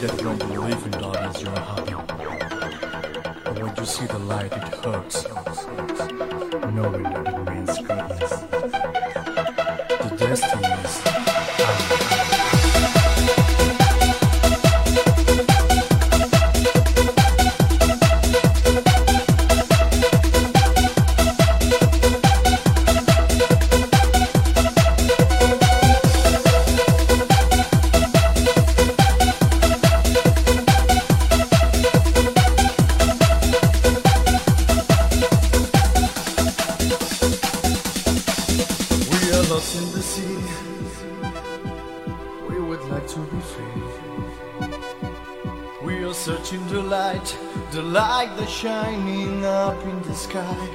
that you don't believe in God is you're. But when you see the light, it hurts. Knowing that it means goodness. The destiny sky.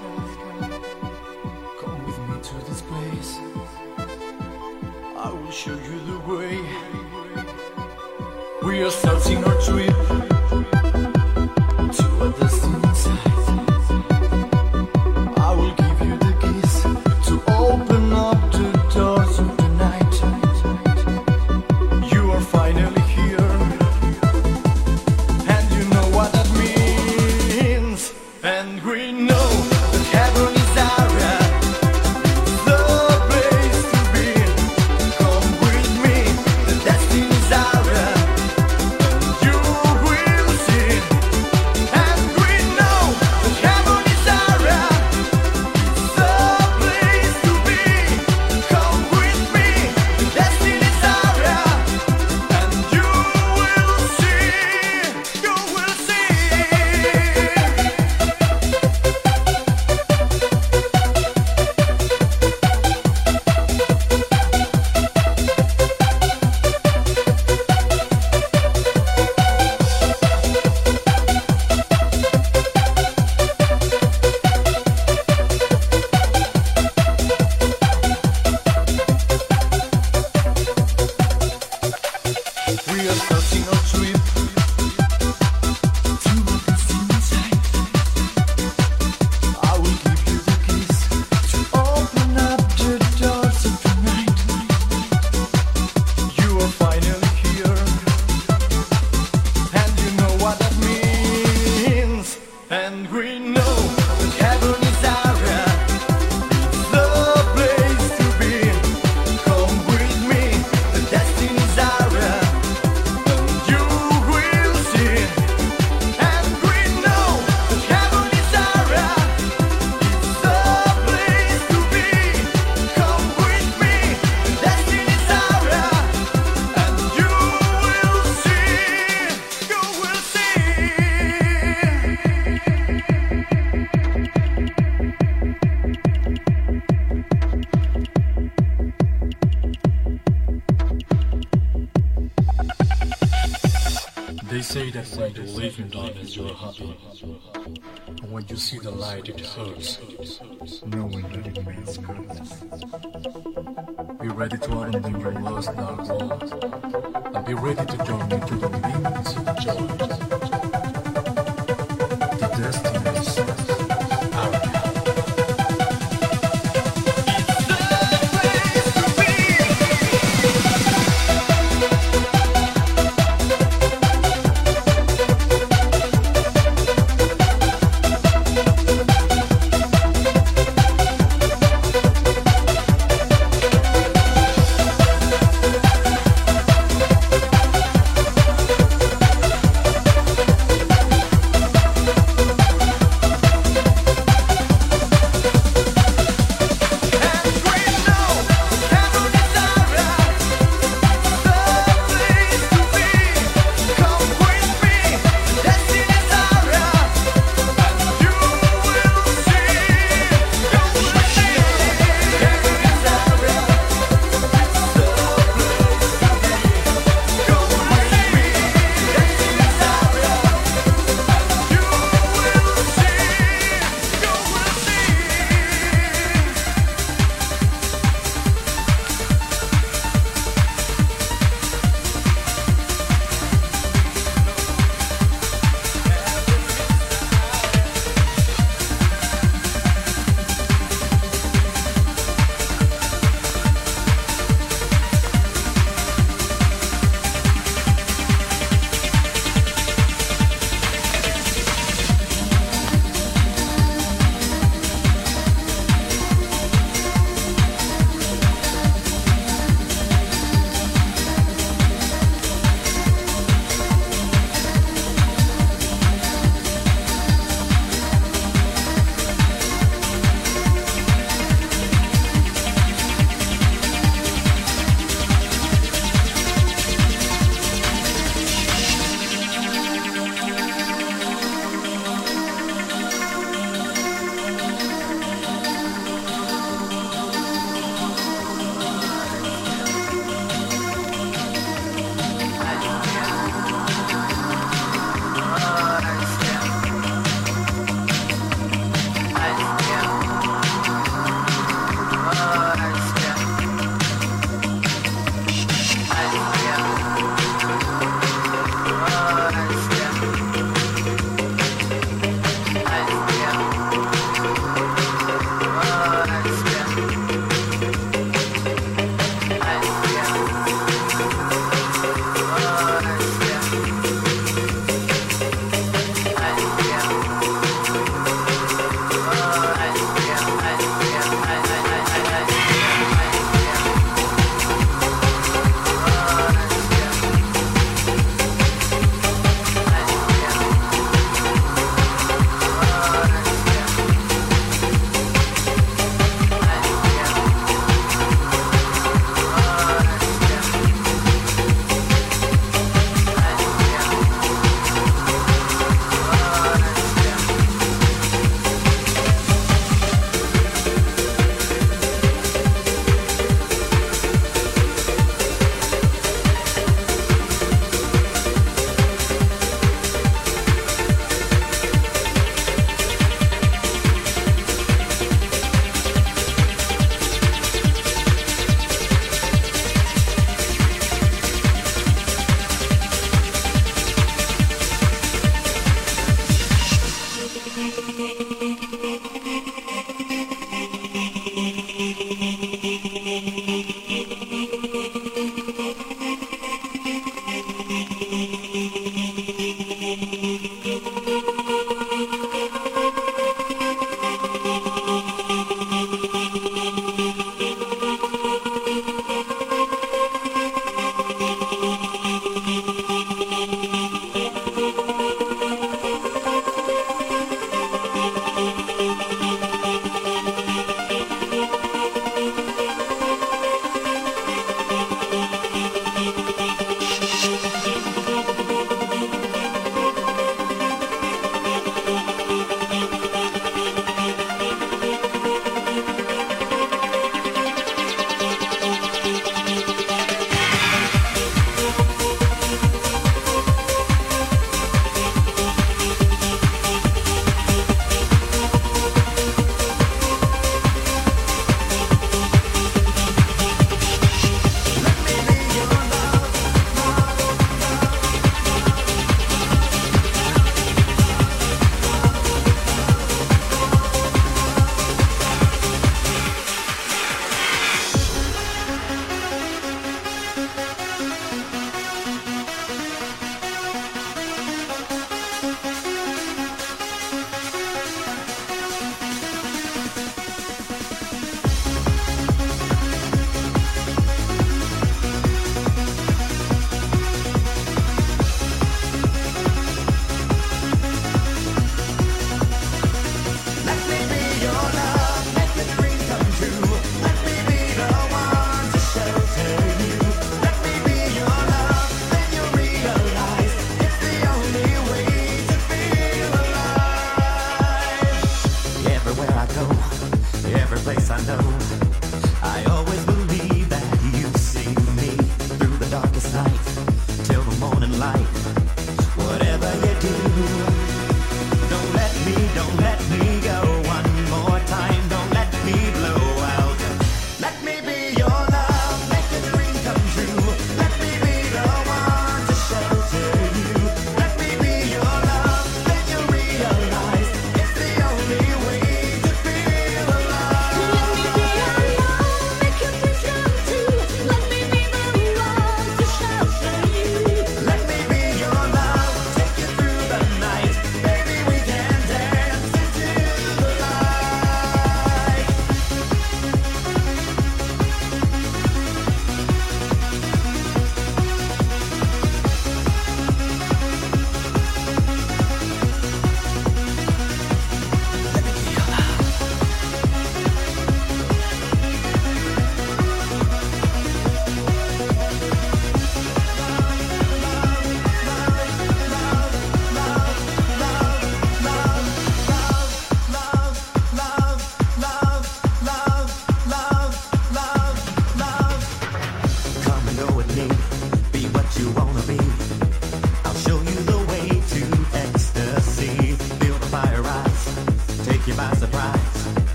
See the light, it hurts, knowing that it means good. Be ready to abandon your lost dark world, and be ready to journey to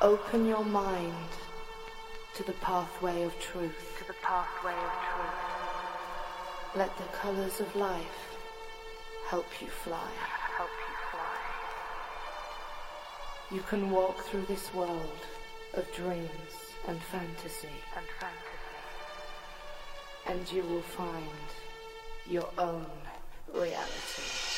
Open your mind to the pathway of truth. To the pathway of truth. Let the colors of life help you fly. Help you fly. You can walk through this world of dreams and fantasy. And fantasy. And you will find your own reality.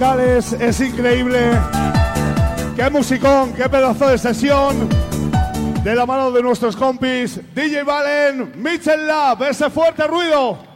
Es increíble. Qué musicón, qué pedazo de sesión. De la mano de nuestros compis, DJ Valen, Mitchell Lab, ese fuerte ruido.